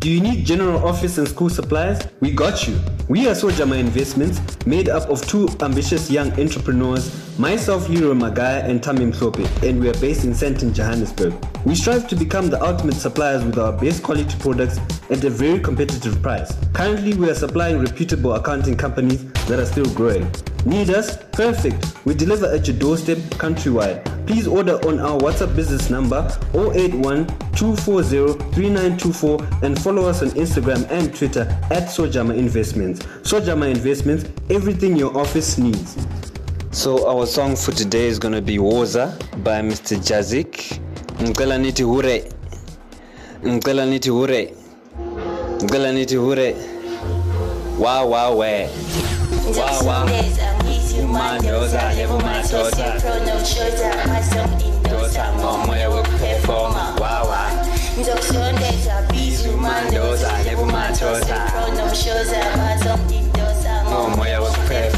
Do you need general office and school supplies? We got you. We are Sojama Investments, made up of two ambitious young entrepreneurs, myself, Leroy Magaya, and Tamim Mhlope, and we are based in Sandton, Johannesburg. We strive to become the ultimate suppliers with our best quality products at a very competitive price. Currently, we are supplying reputable accounting companies that are still growing. Need us? Perfect. We deliver at your doorstep countrywide. Please order on our WhatsApp business number 081 240 3924 and follow us on Instagram and Twitter at Sojama Investments. Sojama Investments, everything your office needs. So our song for today is gonna be Woza by Mr. JazziQ. Ngicela nithi hure. Ngicela nithi hure. Ngicela nithi hure. Wa wa we. Wa wa. Mandoza, level matoza. Matoza. Ngomoya wokuperforma. Wa wa. Boss, boss. Sure.